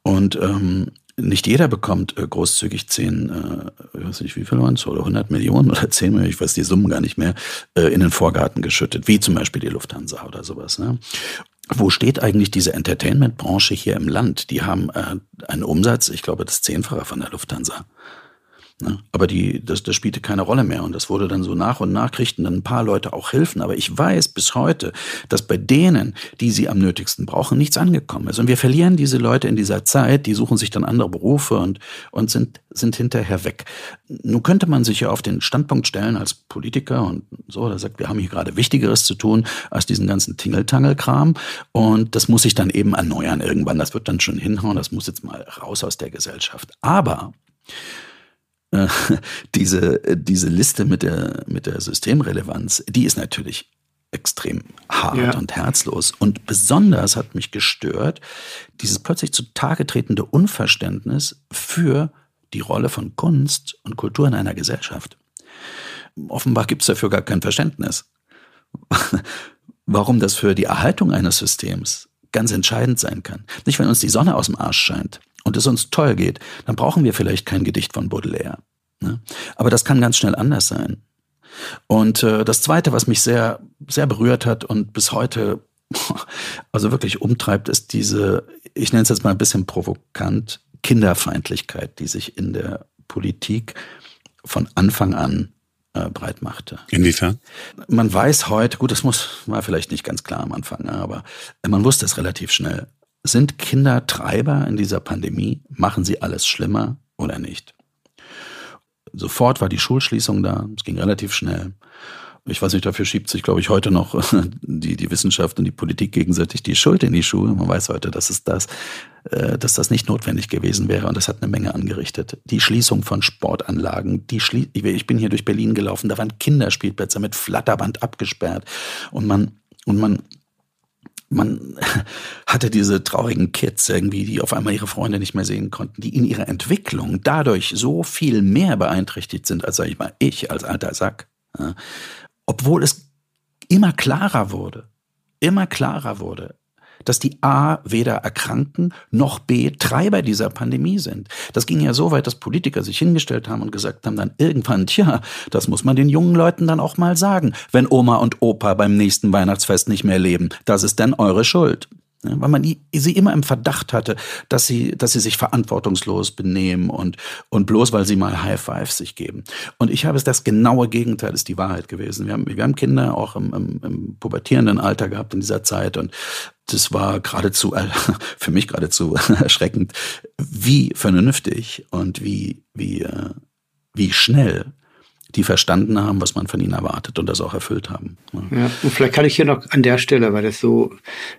Und ähm, nicht jeder bekommt äh, großzügig 10, äh, ich weiß nicht, wie viel waren es, oder 100 Millionen oder 10 Millionen, ich weiß die Summen gar nicht mehr, äh, in den Vorgarten geschüttet, wie zum Beispiel die Lufthansa oder sowas. Ne? Wo steht eigentlich diese Entertainment-Branche hier im Land? Die haben äh, einen Umsatz, ich glaube, das Zehnfache von der Lufthansa. Ne? Aber die, das, das spielte keine Rolle mehr. Und das wurde dann so nach und nach, kriegten dann ein paar Leute auch Hilfen. Aber ich weiß bis heute, dass bei denen, die sie am nötigsten brauchen, nichts angekommen ist. Und wir verlieren diese Leute in dieser Zeit, die suchen sich dann andere Berufe und, und sind, sind hinterher weg. Nun könnte man sich ja auf den Standpunkt stellen als Politiker und so, der sagt, wir haben hier gerade Wichtigeres zu tun als diesen ganzen Tingeltangelkram. Und das muss sich dann eben erneuern irgendwann. Das wird dann schon hinhauen. Das muss jetzt mal raus aus der Gesellschaft. Aber äh, diese, diese Liste mit der, mit der Systemrelevanz, die ist natürlich extrem hart ja. und herzlos. Und besonders hat mich gestört, dieses plötzlich zutage tretende Unverständnis für die Rolle von Kunst und Kultur in einer Gesellschaft. Offenbar gibt es dafür gar kein Verständnis. Warum das für die Erhaltung eines Systems ganz entscheidend sein kann. Nicht, wenn uns die Sonne aus dem Arsch scheint, und es uns toll geht, dann brauchen wir vielleicht kein Gedicht von Baudelaire. Ne? Aber das kann ganz schnell anders sein. Und äh, das Zweite, was mich sehr, sehr berührt hat und bis heute also wirklich umtreibt, ist diese, ich nenne es jetzt mal ein bisschen provokant, Kinderfeindlichkeit, die sich in der Politik von Anfang an äh, breit machte. Inwiefern? Man weiß heute, gut, das muss, war vielleicht nicht ganz klar am Anfang, aber man wusste es relativ schnell. Sind Kinder Treiber in dieser Pandemie? Machen sie alles schlimmer oder nicht? Sofort war die Schulschließung da. Es ging relativ schnell. Ich weiß nicht, dafür schiebt sich, glaube ich, heute noch die, die Wissenschaft und die Politik gegenseitig die Schuld in die Schuhe. Man weiß heute, dass es das, äh, dass das nicht notwendig gewesen wäre und das hat eine Menge angerichtet. Die Schließung von Sportanlagen, die Schlie ich bin hier durch Berlin gelaufen, da waren Kinderspielplätze mit Flatterband abgesperrt und man, und man man hatte diese traurigen Kids irgendwie, die auf einmal ihre Freunde nicht mehr sehen konnten, die in ihrer Entwicklung dadurch so viel mehr beeinträchtigt sind, als sag ich mal ich als alter Sack. Obwohl es immer klarer wurde, immer klarer wurde, dass die A weder erkranken noch B Treiber dieser Pandemie sind. Das ging ja so weit, dass Politiker sich hingestellt haben und gesagt haben dann irgendwann, tja, das muss man den jungen Leuten dann auch mal sagen, wenn Oma und Opa beim nächsten Weihnachtsfest nicht mehr leben. Das ist dann eure Schuld. Ja, weil man sie immer im Verdacht hatte, dass sie, dass sie sich verantwortungslos benehmen und, und bloß weil sie mal High Fives sich geben. Und ich habe es das genaue Gegenteil ist die Wahrheit gewesen. Wir haben, wir haben Kinder auch im, im, im pubertierenden Alter gehabt in dieser Zeit und das war geradezu, für mich geradezu erschreckend, wie vernünftig und wie, wie, äh, wie schnell die verstanden haben, was man von ihnen erwartet und das auch erfüllt haben. Ja. und vielleicht kann ich hier noch an der Stelle, weil das so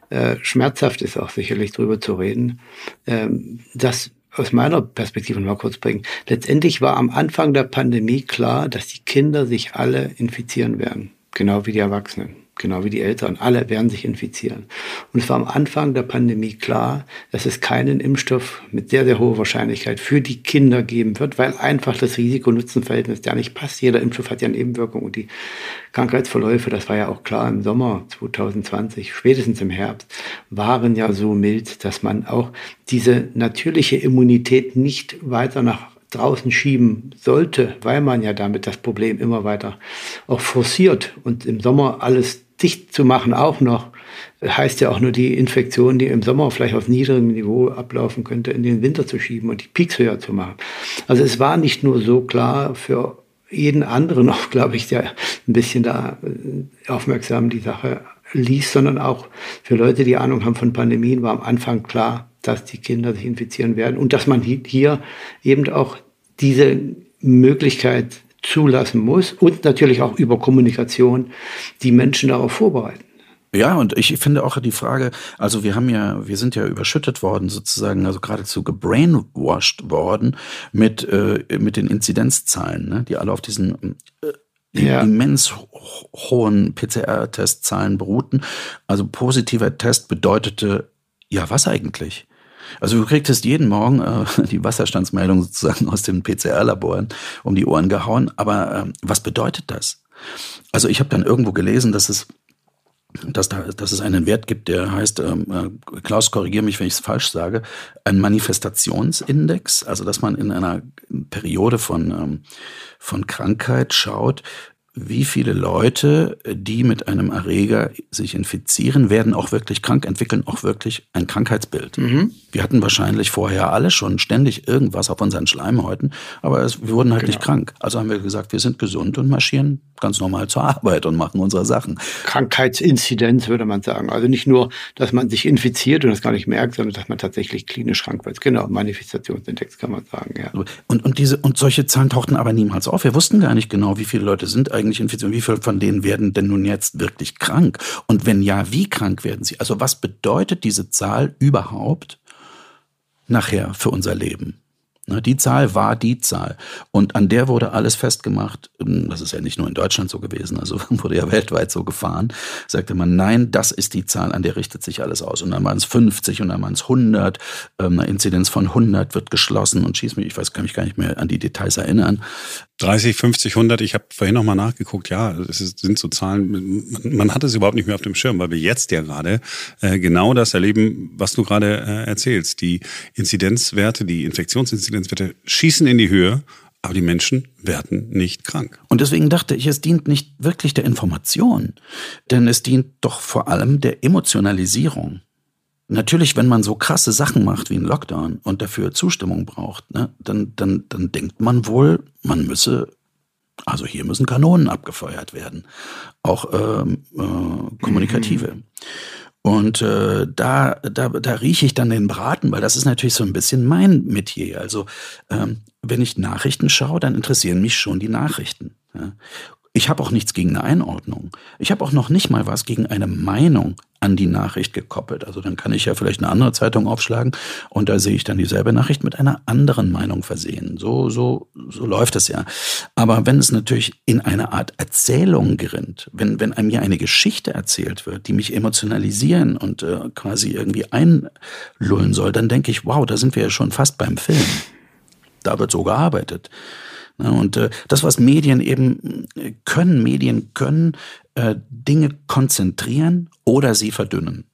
äh, schmerzhaft ist, auch sicherlich drüber zu reden, ähm, das aus meiner Perspektive mal kurz bringen. Letztendlich war am Anfang der Pandemie klar, dass die Kinder sich alle infizieren werden, genau wie die Erwachsenen genau wie die Eltern, alle werden sich infizieren. Und es war am Anfang der Pandemie klar, dass es keinen Impfstoff mit sehr, sehr hoher Wahrscheinlichkeit für die Kinder geben wird, weil einfach das Risiko-Nutzen-Verhältnis ja nicht passt. Jeder Impfstoff hat ja eine Nebenwirkung und die Krankheitsverläufe, das war ja auch klar im Sommer 2020, spätestens im Herbst, waren ja so mild, dass man auch diese natürliche Immunität nicht weiter nach draußen schieben sollte, weil man ja damit das Problem immer weiter auch forciert und im Sommer alles dicht zu machen auch noch, heißt ja auch nur die Infektion, die im Sommer vielleicht auf niedrigem Niveau ablaufen könnte, in den Winter zu schieben und die Peaks höher zu machen. Also es war nicht nur so klar für jeden anderen auch, glaube ich, der ein bisschen da äh, aufmerksam die Sache liest, sondern auch für Leute, die Ahnung haben von Pandemien, war am Anfang klar, dass die Kinder sich infizieren werden und dass man hier eben auch diese Möglichkeit zulassen muss und natürlich auch über Kommunikation die Menschen darauf vorbereiten. Ja, und ich finde auch die Frage, also wir haben ja, wir sind ja überschüttet worden sozusagen, also geradezu gebrainwashed worden mit, äh, mit den Inzidenzzahlen, ne, die alle auf diesen äh, ja. immens hohen PCR-Testzahlen beruhten. Also positiver Test bedeutete, ja, was eigentlich? Also du kriegtest jeden Morgen äh, die Wasserstandsmeldung sozusagen aus den PCR-Laboren um die Ohren gehauen. Aber äh, was bedeutet das? Also ich habe dann irgendwo gelesen, dass es dass, da, dass es einen Wert gibt, der heißt, ähm, äh, Klaus, korrigiere mich, wenn ich es falsch sage, ein Manifestationsindex, also dass man in einer Periode von, ähm, von Krankheit schaut, wie viele Leute, die mit einem Erreger sich infizieren, werden auch wirklich krank, entwickeln auch wirklich ein Krankheitsbild. Mhm. Wir hatten wahrscheinlich vorher alle schon ständig irgendwas auf unseren Schleimhäuten, aber es, wir wurden halt genau. nicht krank. Also haben wir gesagt, wir sind gesund und marschieren ganz normal zur Arbeit und machen unsere Sachen. Krankheitsinzidenz würde man sagen. Also nicht nur, dass man sich infiziert und das gar nicht merkt, sondern dass man tatsächlich klinisch krank wird. Genau, Manifestationsindex kann man sagen, ja. Und, und diese, und solche Zahlen tauchten aber niemals auf. Wir wussten gar nicht genau, wie viele Leute sind eigentlich infiziert und wie viele von denen werden denn nun jetzt wirklich krank? Und wenn ja, wie krank werden sie? Also was bedeutet diese Zahl überhaupt nachher für unser Leben? Ne, die Zahl war die Zahl. Und an der wurde alles festgemacht. Das ist ja nicht nur in Deutschland so gewesen, also wurde ja weltweit so gefahren. Sagte man, nein, das ist die Zahl, an der richtet sich alles aus. Und dann waren es 50 und dann waren es 100. Eine Inzidenz von 100 wird geschlossen und schieß mich, ich weiß, kann mich gar nicht mehr an die Details erinnern. 30, 50, 100, ich habe vorhin nochmal nachgeguckt, ja, es sind so Zahlen, man hat es überhaupt nicht mehr auf dem Schirm, weil wir jetzt ja gerade äh, genau das erleben, was du gerade äh, erzählst. Die Inzidenzwerte, die Infektionsinzidenzwerte schießen in die Höhe, aber die Menschen werden nicht krank. Und deswegen dachte ich, es dient nicht wirklich der Information, denn es dient doch vor allem der Emotionalisierung. Natürlich, wenn man so krasse Sachen macht wie ein Lockdown und dafür Zustimmung braucht, ne, dann, dann, dann denkt man wohl, man müsse, also hier müssen Kanonen abgefeuert werden, auch ähm, äh, kommunikative. Mhm. Und äh, da, da, da rieche ich dann den Braten, weil das ist natürlich so ein bisschen mein Metier. Also ähm, wenn ich Nachrichten schaue, dann interessieren mich schon die Nachrichten. Ja. Ich habe auch nichts gegen eine Einordnung. Ich habe auch noch nicht mal was gegen eine Meinung an die Nachricht gekoppelt. Also dann kann ich ja vielleicht eine andere Zeitung aufschlagen und da sehe ich dann dieselbe Nachricht mit einer anderen Meinung versehen. So, so, so läuft es ja. Aber wenn es natürlich in eine Art Erzählung gerinnt, wenn, wenn einem ja eine Geschichte erzählt wird, die mich emotionalisieren und äh, quasi irgendwie einlullen soll, dann denke ich, wow, da sind wir ja schon fast beim Film. Da wird so gearbeitet. Und äh, das, was Medien eben äh, können, Medien können äh, Dinge konzentrieren oder sie verdünnen.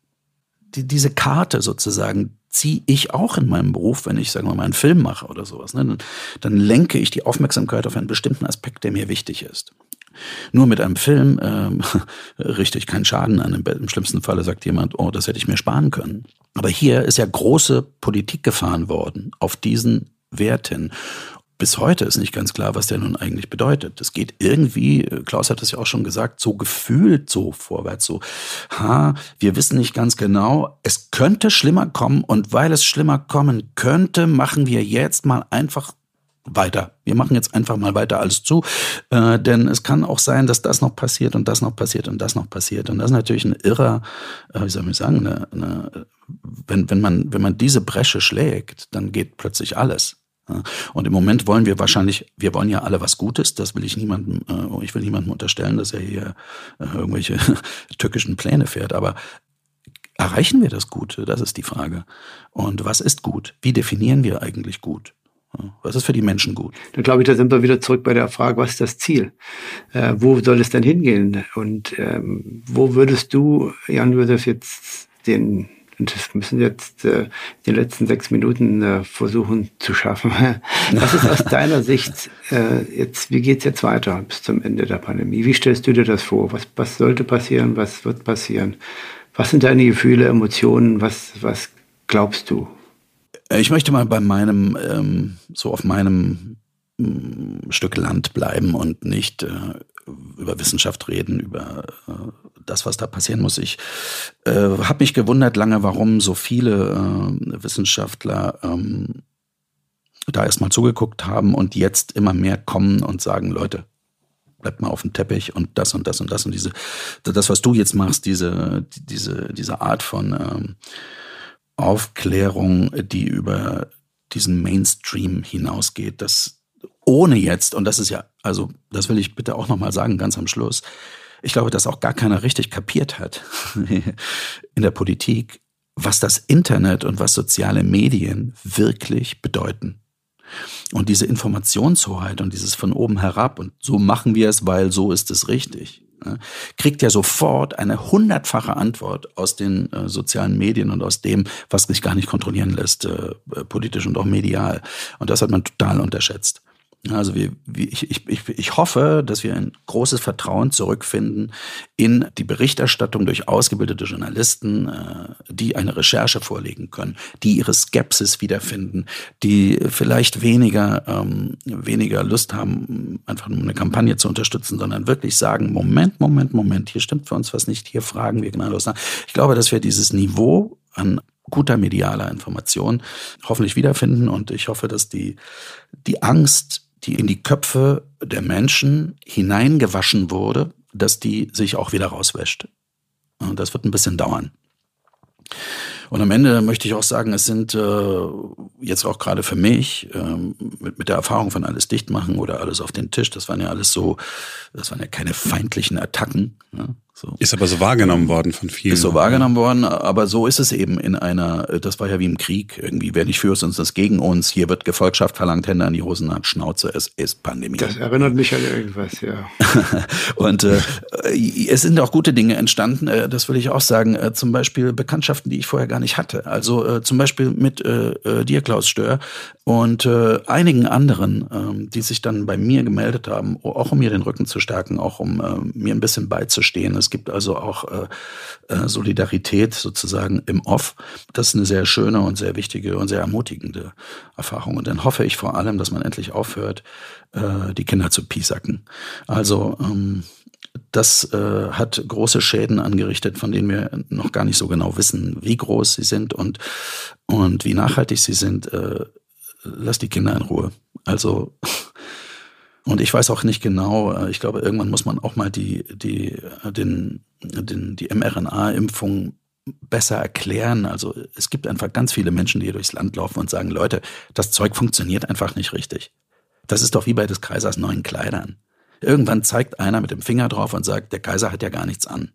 Die, diese Karte sozusagen ziehe ich auch in meinem Beruf, wenn ich, sagen wir mal, einen Film mache oder sowas. Ne? Dann, lenke ich die Aufmerksamkeit auf einen bestimmten Aspekt, der mir wichtig ist. Nur mit einem Film ähm, richte ich keinen Schaden an. Im schlimmsten Falle sagt jemand, oh, das hätte ich mir sparen können. Aber hier ist ja große Politik gefahren worden auf diesen Wert hin bis heute ist nicht ganz klar, was der nun eigentlich bedeutet. Es geht irgendwie, äh, Klaus hat es ja auch schon gesagt, so gefühlt so vorwärts, so, ha, wir wissen nicht ganz genau, es könnte schlimmer kommen und weil es schlimmer kommen könnte, machen wir jetzt mal einfach weiter. Wir machen jetzt einfach mal weiter alles zu, äh, denn es kann auch sein, dass das noch passiert und das noch passiert und das noch passiert. Und das ist natürlich ein irrer, äh, wie soll ich sagen, eine, eine, wenn, wenn, man, wenn man diese Bresche schlägt, dann geht plötzlich alles. Und im Moment wollen wir wahrscheinlich, wir wollen ja alle was Gutes, das will ich niemandem, äh, ich will niemandem unterstellen, dass er hier äh, irgendwelche tückischen Pläne fährt, aber erreichen wir das Gute? Das ist die Frage. Und was ist gut? Wie definieren wir eigentlich gut? Was ist für die Menschen gut? Dann glaube ich, da sind wir wieder zurück bei der Frage, was ist das Ziel? Äh, wo soll es denn hingehen? Und ähm, wo würdest du, Jan Josef, jetzt den das müssen jetzt äh, die letzten sechs Minuten äh, versuchen zu schaffen. Was ist aus deiner Sicht äh, jetzt, wie geht's jetzt weiter bis zum Ende der Pandemie? Wie stellst du dir das vor? Was, was sollte passieren? Was wird passieren? Was sind deine Gefühle, Emotionen? Was, was glaubst du? Äh, ich möchte mal bei meinem, ähm, so auf meinem mm, Stück Land bleiben und nicht äh, über Wissenschaft reden, über äh, das, was da passieren muss. Ich äh, habe mich gewundert lange, warum so viele äh, Wissenschaftler ähm, da erstmal zugeguckt haben und jetzt immer mehr kommen und sagen, Leute, bleibt mal auf dem Teppich und das und das und das und diese, das, was du jetzt machst, diese, diese, diese Art von ähm, Aufklärung, die über diesen Mainstream hinausgeht, das ohne jetzt, und das ist ja, also das will ich bitte auch nochmal sagen, ganz am Schluss, ich glaube, dass auch gar keiner richtig kapiert hat in der Politik, was das Internet und was soziale Medien wirklich bedeuten. Und diese Informationshoheit und dieses von oben herab und so machen wir es, weil so ist es richtig, ne, kriegt ja sofort eine hundertfache Antwort aus den äh, sozialen Medien und aus dem, was sich gar nicht kontrollieren lässt, äh, politisch und auch medial. Und das hat man total unterschätzt. Also wir, ich, ich, ich, hoffe, dass wir ein großes Vertrauen zurückfinden in die Berichterstattung durch ausgebildete Journalisten, äh, die eine Recherche vorlegen können, die ihre Skepsis wiederfinden, die vielleicht weniger, ähm, weniger Lust haben, einfach nur eine Kampagne zu unterstützen, sondern wirklich sagen, Moment, Moment, Moment, hier stimmt für uns was nicht, hier fragen wir genau los nach. Ich glaube, dass wir dieses Niveau an guter medialer Information hoffentlich wiederfinden und ich hoffe, dass die, die Angst, die in die Köpfe der Menschen hineingewaschen wurde, dass die sich auch wieder rauswäscht. Und das wird ein bisschen dauern. Und am Ende möchte ich auch sagen, es sind äh, jetzt auch gerade für mich äh, mit, mit der Erfahrung von alles dicht machen oder alles auf den Tisch, das waren ja alles so, das waren ja keine feindlichen Attacken. Ne? So. Ist aber so wahrgenommen worden von vielen. Ist so wahrgenommen worden, aber so ist es eben in einer, das war ja wie im Krieg irgendwie, wer nicht für uns, ist gegen uns, hier wird Gefolgschaft verlangt, Hände an die Hosen hat, Schnauze, es ist Pandemie. Das erinnert mich an irgendwas, ja. und äh, es sind auch gute Dinge entstanden, äh, das will ich auch sagen, äh, zum Beispiel Bekanntschaften, die ich vorher gar nicht hatte. Also äh, zum Beispiel mit äh, äh, dir, Klaus Stör, und äh, einigen anderen, ähm, die sich dann bei mir gemeldet haben, auch um mir den Rücken zu stärken, auch um äh, mir ein bisschen beizustehen. Es gibt also auch äh, äh, Solidarität sozusagen im Off. Das ist eine sehr schöne und sehr wichtige und sehr ermutigende Erfahrung. Und dann hoffe ich vor allem, dass man endlich aufhört, äh, die Kinder zu piesacken. Also ähm, das hat große Schäden angerichtet, von denen wir noch gar nicht so genau wissen, wie groß sie sind und, und wie nachhaltig sie sind. Lass die Kinder in Ruhe. Also, und ich weiß auch nicht genau, äh, ich glaube, irgendwann muss man auch mal die, die, den, den, die mRNA-Impfung besser erklären. Also es gibt einfach ganz viele Menschen, die hier durchs Land laufen und sagen, Leute, das Zeug funktioniert einfach nicht richtig. Das ist doch wie bei des Kaisers neuen Kleidern. Irgendwann zeigt einer mit dem Finger drauf und sagt, der Kaiser hat ja gar nichts an.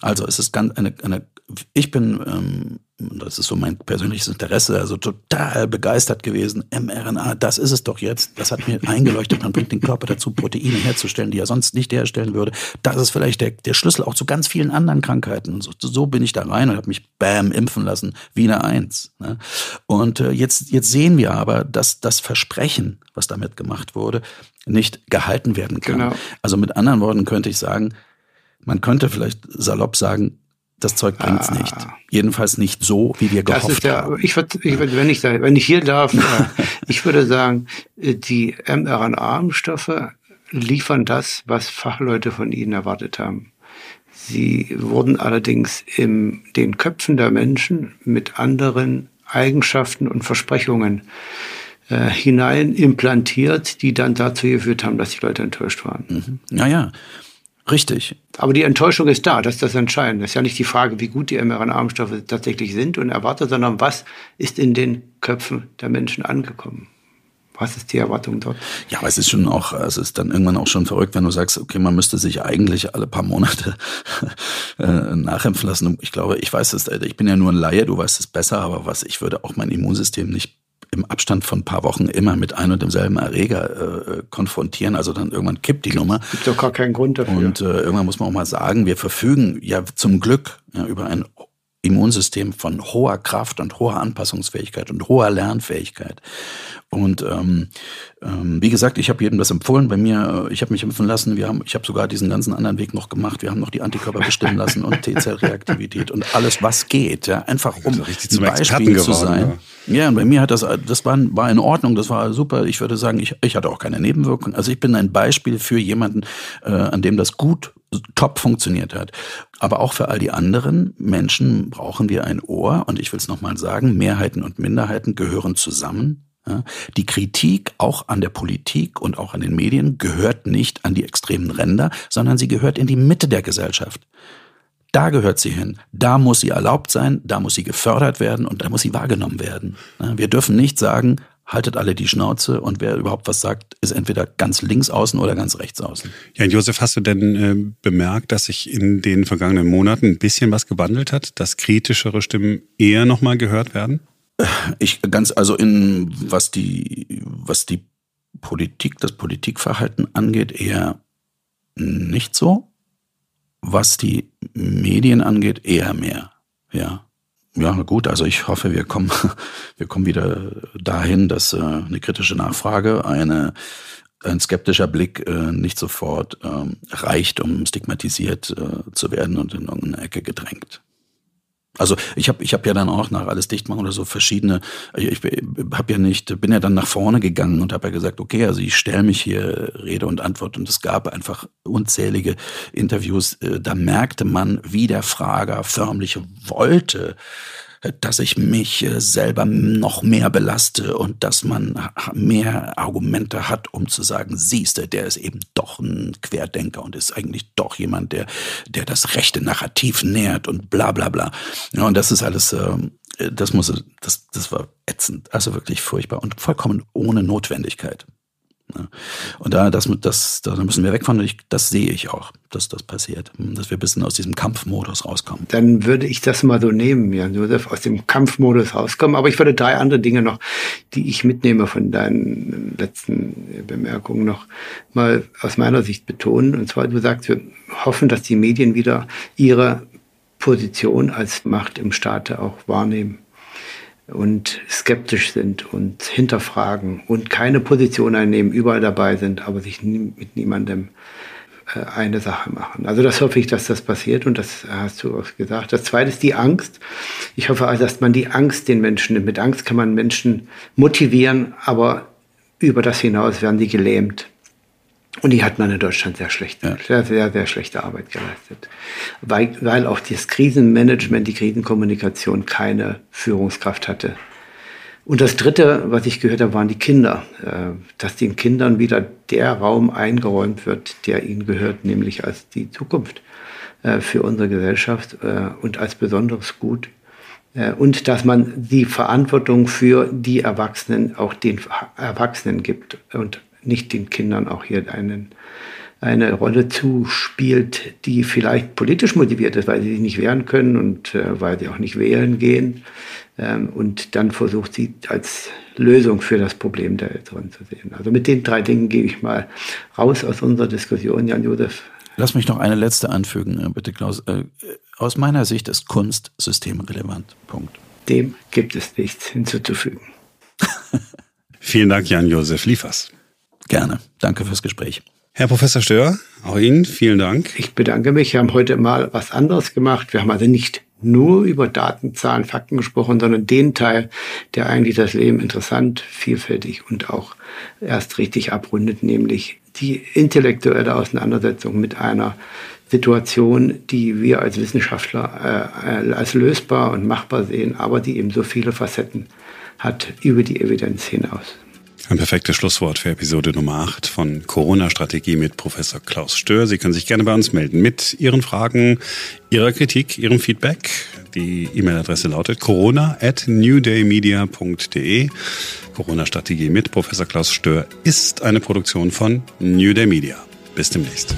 Also es ist ganz eine, eine ich bin, ähm, das ist so mein persönliches Interesse, also total begeistert gewesen. mRNA, das ist es doch jetzt. Das hat mir eingeleuchtet. Man bringt den Körper dazu, Proteine herzustellen, die er sonst nicht herstellen würde. Das ist vielleicht der, der Schlüssel auch zu ganz vielen anderen Krankheiten. Und so, so bin ich da rein und habe mich bam impfen lassen, wie eine Eins. Ne? Und äh, jetzt, jetzt sehen wir aber, dass das Versprechen, was damit gemacht wurde, nicht gehalten werden kann. Genau. Also mit anderen Worten könnte ich sagen, man könnte vielleicht salopp sagen, das Zeug bringt's ah. nicht. Jedenfalls nicht so, wie wir gehofft das ist ja, haben. Ich würde, ich würd, wenn ich wenn ich hier darf, äh, ich würde sagen, äh, die mRNA-Impfstoffe liefern das, was Fachleute von ihnen erwartet haben. Sie wurden allerdings in den Köpfen der Menschen mit anderen Eigenschaften und Versprechungen äh, hinein implantiert, die dann dazu geführt haben, dass die Leute enttäuscht waren. Mhm. Ja, ja. Richtig. Aber die Enttäuschung ist da, das ist das Entscheidende. Es ist ja nicht die Frage, wie gut die mRNA-Impfstoffe tatsächlich sind und erwartet, sondern was ist in den Köpfen der Menschen angekommen. Was ist die Erwartung dort? Ja, aber es ist schon auch, es ist dann irgendwann auch schon verrückt, wenn du sagst, okay, man müsste sich eigentlich alle paar Monate äh, nachimpfen lassen. Ich glaube, ich weiß es, ich bin ja nur ein Laie, du weißt es besser, aber was, ich würde auch mein Immunsystem nicht im Abstand von ein paar Wochen immer mit ein und demselben Erreger äh, konfrontieren. Also dann irgendwann kippt die Nummer. Gibt doch gar keinen Grund dafür. Und äh, irgendwann muss man auch mal sagen, wir verfügen ja zum Glück ja, über ein Immunsystem von hoher Kraft und hoher Anpassungsfähigkeit und hoher Lernfähigkeit. Und ähm, ähm, wie gesagt, ich habe jedem das empfohlen. Bei mir, ich habe mich impfen lassen. Wir haben, ich habe sogar diesen ganzen anderen Weg noch gemacht. Wir haben noch die Antikörper bestimmen lassen und T-Zellreaktivität und alles, was geht. Ja, einfach um ein Beispiel zu sein. Ja. ja, und bei mir hat das, das war, war in Ordnung. Das war super. Ich würde sagen, ich, ich hatte auch keine Nebenwirkungen. Also ich bin ein Beispiel für jemanden, äh, an dem das gut top funktioniert hat. Aber auch für all die anderen Menschen brauchen wir ein Ohr. Und ich will es nochmal sagen, Mehrheiten und Minderheiten gehören zusammen. Die Kritik auch an der Politik und auch an den Medien gehört nicht an die extremen Ränder, sondern sie gehört in die Mitte der Gesellschaft. Da gehört sie hin. Da muss sie erlaubt sein, da muss sie gefördert werden und da muss sie wahrgenommen werden. Wir dürfen nicht sagen, haltet alle die Schnauze und wer überhaupt was sagt, ist entweder ganz links außen oder ganz rechts außen. Ja, Josef, hast du denn äh, bemerkt, dass sich in den vergangenen Monaten ein bisschen was gewandelt hat, dass kritischere Stimmen eher nochmal gehört werden? Ich ganz, also in was die, was die Politik, das Politikverhalten angeht, eher nicht so. Was die Medien angeht, eher mehr. Ja. Ja, gut, also ich hoffe, wir kommen, wir kommen wieder dahin, dass äh, eine kritische Nachfrage, eine, ein skeptischer Blick äh, nicht sofort ähm, reicht, um stigmatisiert äh, zu werden und in irgendeine Ecke gedrängt. Also ich habe ich hab ja dann auch nach alles dicht machen oder so verschiedene, ich, habe ja nicht, bin ja dann nach vorne gegangen und habe ja gesagt, okay, also ich stelle mich hier Rede und Antwort. Und es gab einfach unzählige Interviews, äh, da merkte man, wie der Frager förmlich wollte, dass ich mich äh, selber noch mehr belaste und dass man mehr Argumente hat, um zu sagen, siehste, der ist eben doch ein Querdenker und ist eigentlich doch jemand, der, der das rechte Narrativ nährt und bla bla bla. Ja, und das ist alles, ähm, das muss, das, das war ätzend, also wirklich furchtbar und vollkommen ohne Notwendigkeit. Und da, das, das, da müssen wir weg von. Ich, das sehe ich auch, dass das passiert, dass wir ein bisschen aus diesem Kampfmodus rauskommen. Dann würde ich das mal so nehmen, Jan Josef, aus dem Kampfmodus rauskommen. Aber ich würde drei andere Dinge noch, die ich mitnehme von deinen letzten Bemerkungen noch mal aus meiner Sicht betonen. Und zwar, du sagst, wir hoffen, dass die Medien wieder ihre Position als Macht im Staate auch wahrnehmen und skeptisch sind und hinterfragen und keine Position einnehmen, überall dabei sind, aber sich nie, mit niemandem äh, eine Sache machen. Also das hoffe ich, dass das passiert und das hast du auch gesagt. Das zweite ist die Angst. Ich hoffe also, dass man die Angst den Menschen nimmt. Mit Angst kann man Menschen motivieren, aber über das hinaus werden sie gelähmt. Und die hat man in Deutschland sehr schlecht, ja. sehr, sehr, sehr schlechte Arbeit geleistet. Weil, weil auch das Krisenmanagement, die Krisenkommunikation keine Führungskraft hatte. Und das Dritte, was ich gehört habe, waren die Kinder. Äh, dass den Kindern wieder der Raum eingeräumt wird, der ihnen gehört, nämlich als die Zukunft äh, für unsere Gesellschaft äh, und als besonderes Gut. Und dass man die Verantwortung für die Erwachsenen auch den Erwachsenen gibt und nicht den Kindern auch hier einen, eine Rolle zuspielt, die vielleicht politisch motiviert ist, weil sie sich nicht wehren können und äh, weil sie auch nicht wählen gehen. Ähm, und dann versucht sie als Lösung für das Problem der Älteren zu sehen. Also mit den drei Dingen gehe ich mal raus aus unserer Diskussion, Jan-Josef. Lass mich noch eine letzte anfügen, äh, bitte Klaus. Äh, aus meiner Sicht ist Kunst systemrelevant. Punkt. Dem gibt es nichts hinzuzufügen. Vielen Dank, Jan-Josef Liefers. Gerne. Danke fürs Gespräch. Herr Professor Stör, auch Ihnen vielen Dank. Ich bedanke mich. Wir haben heute mal was anderes gemacht. Wir haben also nicht nur über Daten, Zahlen, Fakten gesprochen, sondern den Teil, der eigentlich das Leben interessant, vielfältig und auch erst richtig abrundet, nämlich die intellektuelle Auseinandersetzung mit einer Situation, die wir als Wissenschaftler äh, als lösbar und machbar sehen, aber die eben so viele Facetten hat über die Evidenz hinaus. Ein perfektes Schlusswort für Episode Nummer 8 von Corona-Strategie mit Professor Klaus Stör. Sie können sich gerne bei uns melden mit Ihren Fragen, Ihrer Kritik, Ihrem Feedback. Die E-Mail-Adresse lautet corona at newdaymedia.de. Corona-Strategie mit Professor Klaus Stör ist eine Produktion von New Day Media. Bis demnächst.